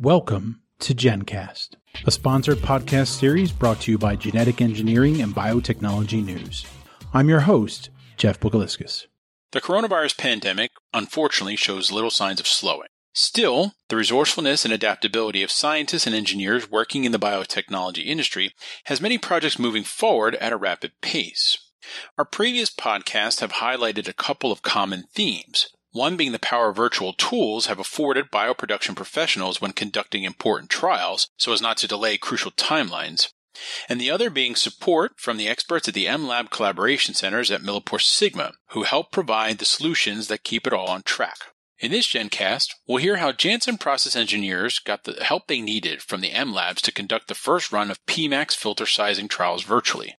Welcome to GenCast, a sponsored podcast series brought to you by Genetic Engineering and Biotechnology News. I'm your host, Jeff Buguliskis. The coronavirus pandemic unfortunately shows little signs of slowing. Still, the resourcefulness and adaptability of scientists and engineers working in the biotechnology industry has many projects moving forward at a rapid pace. Our previous podcasts have highlighted a couple of common themes, one being the power virtual tools have afforded bioproduction professionals when conducting important trials so as not to delay crucial timelines, and the other being support from the experts at the MLab collaboration centers at Millipore Sigma, who help provide the solutions that keep it all on track. In this GenCast, we'll hear how Janssen process engineers got the help they needed from the MLabs to conduct the first run of PMAX filter sizing trials virtually.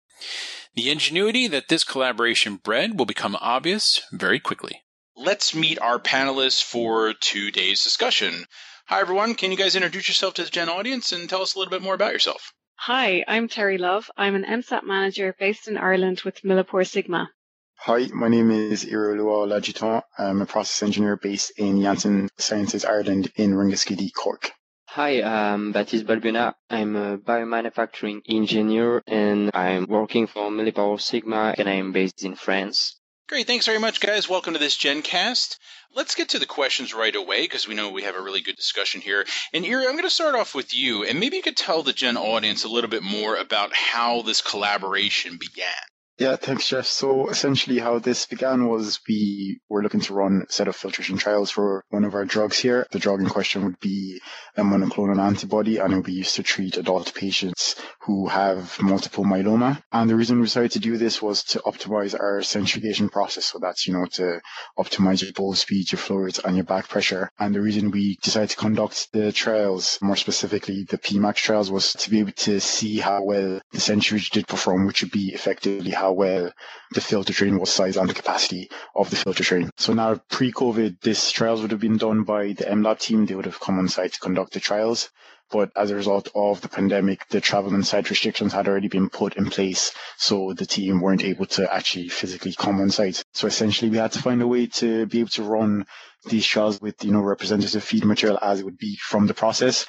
The ingenuity that this collaboration bred will become obvious very quickly let's meet our panelists for today's discussion. Hi, everyone. Can you guys introduce yourself to the Gen audience and tell us a little bit more about yourself? Hi, I'm Terry Love. I'm an MSAT manager based in Ireland with Millipore Sigma. Hi, my name is Irolua Lagiton. I'm a process engineer based in Janssen Sciences Ireland in Ringaskiddy, Cork. Hi, I'm Baptiste Balbuna. I'm a biomanufacturing engineer and I'm working for Millipore Sigma and I'm based in France. Great. Thanks very much, guys. Welcome to this GenCast. Let's get to the questions right away because we know we have a really good discussion here. And I'm going to start off with you, and maybe you could tell the Gen audience a little bit more about how this collaboration began. Yeah, thanks, Jeff. So essentially how this began was we were looking to run a set of filtration trials for one of our drugs here. The drug in question would be a monoclonal antibody and it would be used to treat adult patients who have multiple myeloma. And the reason we decided to do this was to optimize our centrifugation process. So that's, you know, to optimize your bowl speed, your flow rate and your back pressure. And the reason we decided to conduct the trials, more specifically the PMAX trials was to be able to see how well the centrifuge did perform, which would be effectively how how well the filter train was sized and the capacity of the filter train. So now pre-COVID, these trials would have been done by the MLab team. They would have come on site to conduct the trials. But as a result of the pandemic, the travel and site restrictions had already been put in place. So the team weren't able to actually physically come on site. So essentially we had to find a way to be able to run these trials with, you know, representative feed material as it would be from the process.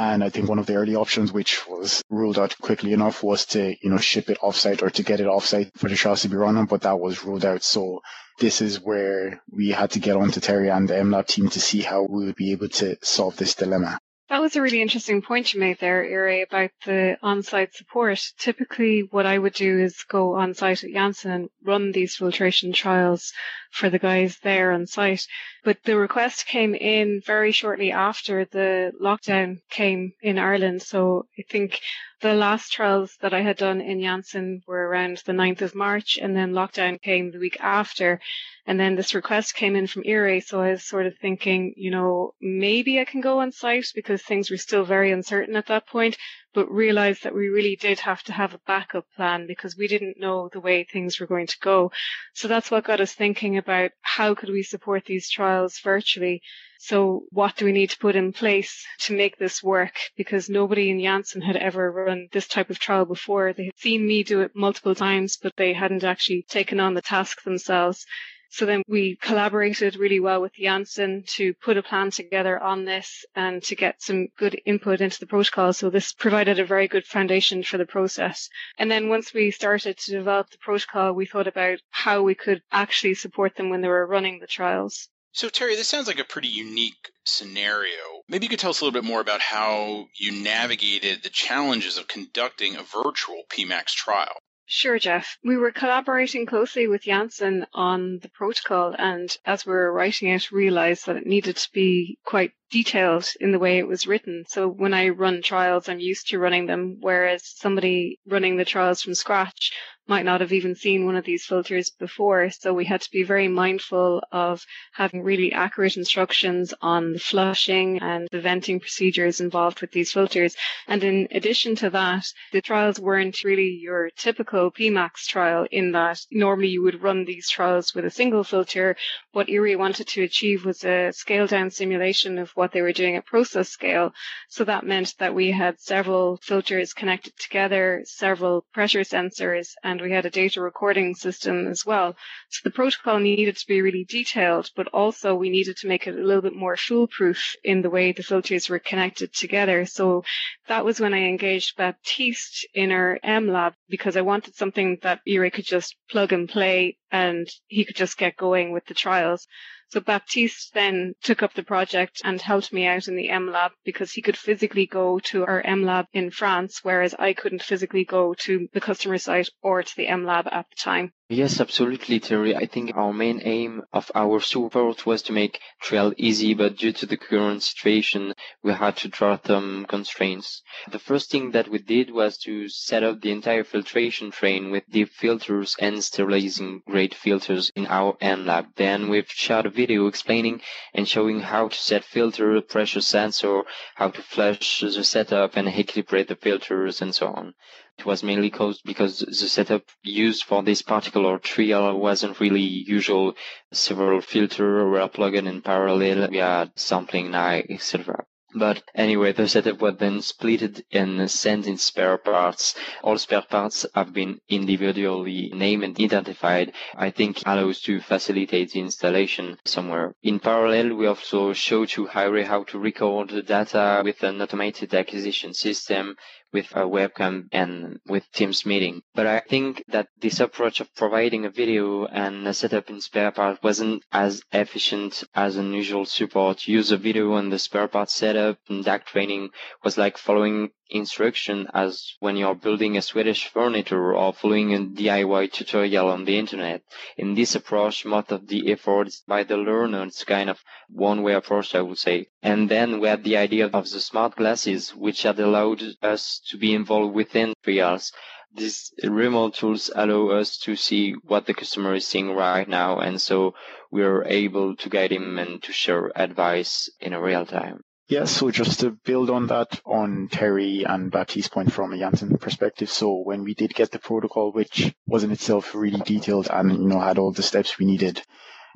And I think one of the early options, which was ruled out quickly enough, was to, you know, ship it offsite or to get it offsite for the trials to be run on, but that was ruled out. So this is where we had to get onto Terry and the MLab team to see how we would be able to solve this dilemma. That was a really interesting point you made there, Iri, about the on-site support. Typically, what I would do is go on-site at Janssen and run these filtration trials for the guys there on site. But the request came in very shortly after the lockdown came in Ireland. So I think the last trials that I had done in Janssen were around the 9th of March, and then lockdown came the week after. And then this request came in from Iri, so I was sort of thinking, you know, maybe I can go on site because things were still very uncertain at that point, but realized that we really did have to have a backup plan because we didn't know the way things were going to go. So that's what got us thinking about how could we support these trials virtually so what do we need to put in place to make this work? Because nobody in Janssen had ever run this type of trial before. They had seen me do it multiple times, but they hadn't actually taken on the task themselves. So then we collaborated really well with Janssen to put a plan together on this and to get some good input into the protocol. So this provided a very good foundation for the process. And then once we started to develop the protocol, we thought about how we could actually support them when they were running the trials. So, Terry, this sounds like a pretty unique scenario. Maybe you could tell us a little bit more about how you navigated the challenges of conducting a virtual PMAX trial. Sure, Jeff. We were collaborating closely with Janssen on the protocol, and as we were writing it, realized that it needed to be quite detailed in the way it was written. So when I run trials, I'm used to running them, whereas somebody running the trials from scratch might not have even seen one of these filters before. So we had to be very mindful of having really accurate instructions on the flushing and the venting procedures involved with these filters. And in addition to that, the trials weren't really your typical PMAX trial in that normally you would run these trials with a single filter. What Iri wanted to achieve was a scaled down simulation of what they were doing at process scale. So that meant that we had several filters connected together, several pressure sensors, and we had a data recording system as well. So the protocol needed to be really detailed, but also we needed to make it a little bit more foolproof in the way the filters were connected together. So that was when I engaged Baptiste in our M lab because I wanted something that Ire could just plug and play and he could just get going with the trials. So Baptiste then took up the project and helped me out in the M Lab because he could physically go to our M Lab in France, whereas I couldn't physically go to the customer site or to the M Lab at the time. Yes, absolutely, Terry. I think our main aim of our support was to make trial easy, but due to the current situation, we had to draw some constraints. The first thing that we did was to set up the entire filtration train with deep filters and sterilizing grade filters in our M lab. Then we've shot a video explaining and showing how to set filter, pressure sensor, how to flush the setup and equilibrate the filters and so on. It was mainly caused because the setup used for this particular trial wasn't really usual. Several filters were plugged in parallel via sampling NI, etc. But anyway, the setup was then split and sent in spare parts. All spare parts have been individually named and identified. I think allows to facilitate the installation somewhere. In parallel, we also show to Ire how to record the data with an automated acquisition system with a webcam and with Teams meeting. But I think that this approach of providing a video and a setup in spare part wasn't as efficient as an usual support. Use a video and the spare part setup and DAC training was like following instruction as when you're building a Swedish furniture or following a DIY tutorial on the internet. In this approach, most of the effort is by the learner. It's kind of one way approach, I would say. And then we had the idea of the smart glasses, which had allowed us to be involved within trials. These remote tools allow us to see what the customer is seeing right now. And so we're able to guide him and to share advice in real time. Yeah, so just to build on that, on Terry and Baptiste's point from a Janssen perspective, so when we did get the protocol, which was in itself really detailed and, you know, had all the steps we needed,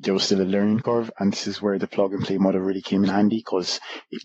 there was still a learning curve, and this is where the plug and play model really came in handy because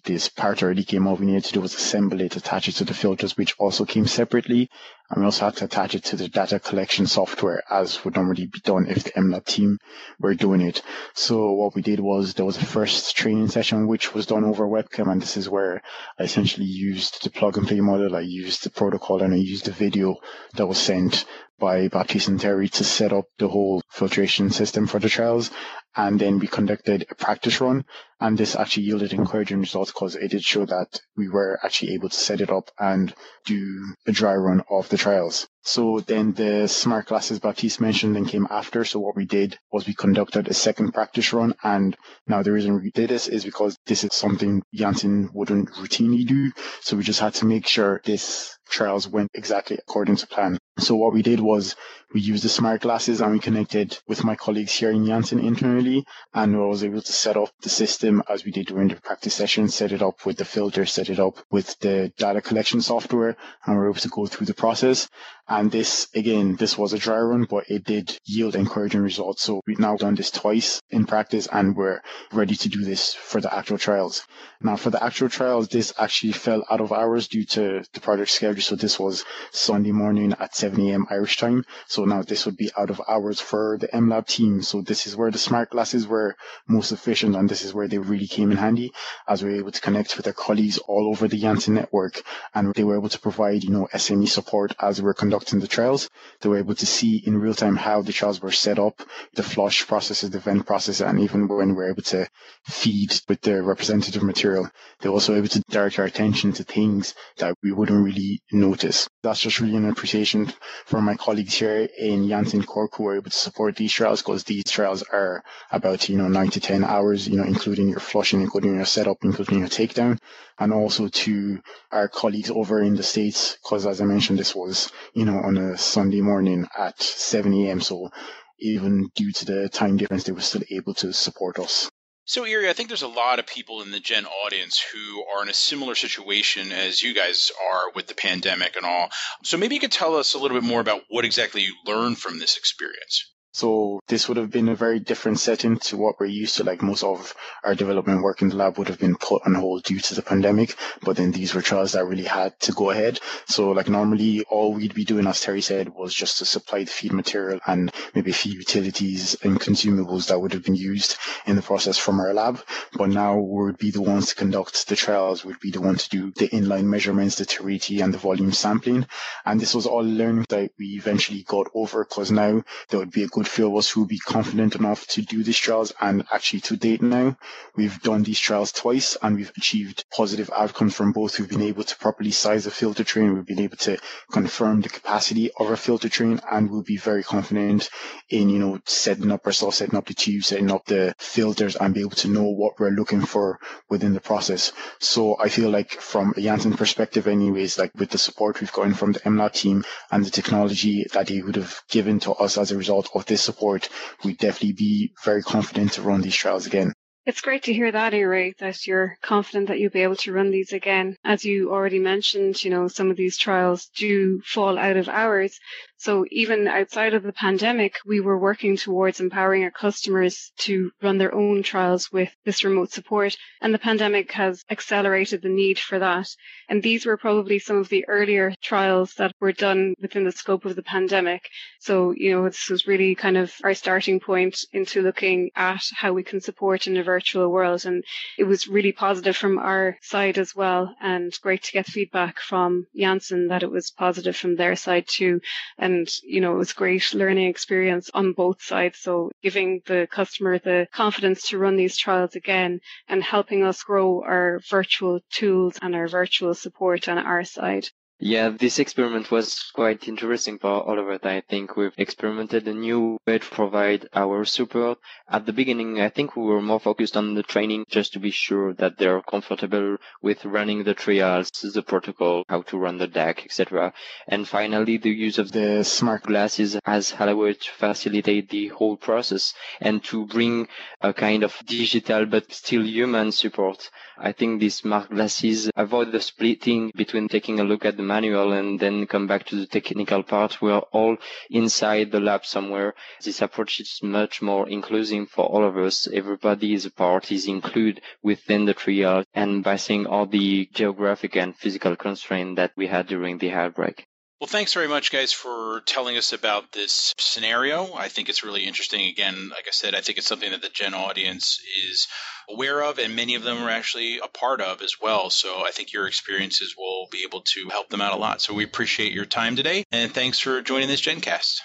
this part already came out, we needed to do was assemble it, attach it to the filters, which also came separately, and we also had to attach it to the data collection software as would normally be done if the MLab team were doing it. So what we did was there was a first training session which was done over webcam, and this is where I essentially used the plug and play model, I used the protocol, and I used the video that was sent by Baptiste and Terry to set up the whole filtration system for the trials. And then we conducted a practice run and this actually yielded encouraging results because it did show that we were actually able to set it up and do a dry run of the trials. So then the smart glasses Baptiste mentioned then came after. So what we did was we conducted a second practice run. And now the reason we did this is because this is something Janssen wouldn't routinely do. So we just had to make sure this trials went exactly according to plan. So what we did was we used the smart glasses and we connected with my colleagues here in Janssen internally and I was able to set up the system as we did during the practice session, set it up with the filter, set it up with the data collection software and we we're able to go through the process. And this, again, this was a dry run, but it did yield encouraging results. So we've now done this twice in practice and we're ready to do this for the actual trials. Now for the actual trials, this actually fell out of hours due to the project schedule. So this was Sunday morning at 7 a.m. Irish time. So now this would be out of hours for the MLab team. So this is where the smart glasses were most efficient and this is where they really came in handy as we were able to connect with our colleagues all over the Janssen network and they were able to provide, you know, SME support as we were conducting conducting the trials. They were able to see in real time how the trials were set up, the flush processes, the vent process, and even when we were able to feed with the representative material, they were also able to direct our attention to things that we wouldn't really notice. That's just really an appreciation for my colleagues here in Janssen Cork who were able to support these trials because these trials are about, you know, nine to 10 hours, you know, including your flushing, including your setup, including your takedown, and also to our colleagues over in the States because as I mentioned, this was, you know, on a Sunday morning at 7 a.m. So even due to the time difference, they were still able to support us. So, Ire, I think there's a lot of people in the Gen audience who are in a similar situation as you guys are with the pandemic and all. So, maybe you could tell us a little bit more about what exactly you learned from this experience. So this would have been a very different setting to what we're used to. Like most of our development work in the lab would have been put on hold due to the pandemic, but then these were trials that really had to go ahead. So like normally all we'd be doing, as Terry said, was just to supply the feed material and maybe a few utilities and consumables that would have been used in the process from our lab. But now we'd be the ones to conduct the trials, we'd be the one to do the inline measurements, the turbidity and the volume sampling. And this was all learning that we eventually got over because now there would be a good of us who would be confident enough to do these trials. And actually to date now, we've done these trials twice and we've achieved positive outcomes from both. We've been able to properly size a filter train. We've been able to confirm the capacity of our filter train and we'll be very confident in, you know, setting up ourselves, setting up the tube, setting up the filters and be able to know what we're looking for within the process. So I feel like from a Janssen perspective anyways, like with the support we've gotten from the MLab team and the technology that they would have given to us as a result of this support, we'd definitely be very confident to run these trials again. It's great to hear that, Ray, that you're confident that you'll be able to run these again. As you already mentioned, you know, some of these trials do fall out of hours. So even outside of the pandemic, we were working towards empowering our customers to run their own trials with this remote support. And the pandemic has accelerated the need for that. And these were probably some of the earlier trials that were done within the scope of the pandemic. So, you know, this was really kind of our starting point into looking at how we can support and a virtual world. And it was really positive from our side as well. And great to get feedback from Janssen that it was positive from their side too. And, you know, it was great learning experience on both sides. So giving the customer the confidence to run these trials again and helping us grow our virtual tools and our virtual support on our side. Yeah, this experiment was quite interesting for all of us. I think we've experimented a new way to provide our support. At the beginning, I think we were more focused on the training just to be sure that they're comfortable with running the trials, the protocol, how to run the deck, etc. And finally, the use of the smart glasses has allowed to facilitate the whole process and to bring a kind of digital but still human support. I think these smart glasses avoid the splitting between taking a look at the manual and then come back to the technical part. We're all inside the lab somewhere. This approach is much more inclusive for all of us. Everybody is a part, is included within the trial and by seeing all the geographic and physical constraints that we had during the outbreak. Well, thanks very much, guys, for telling us about this scenario. I think it's really interesting. Again, like I said, I think it's something that the Gen audience is aware of, and many of them are actually a part of as well. So I think your experiences will be able to help them out a lot. So we appreciate your time today, and thanks for joining this GenCast.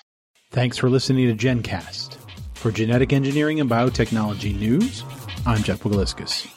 Thanks for listening to GenCast. For genetic engineering and biotechnology news, I'm Jeff Buguliskis.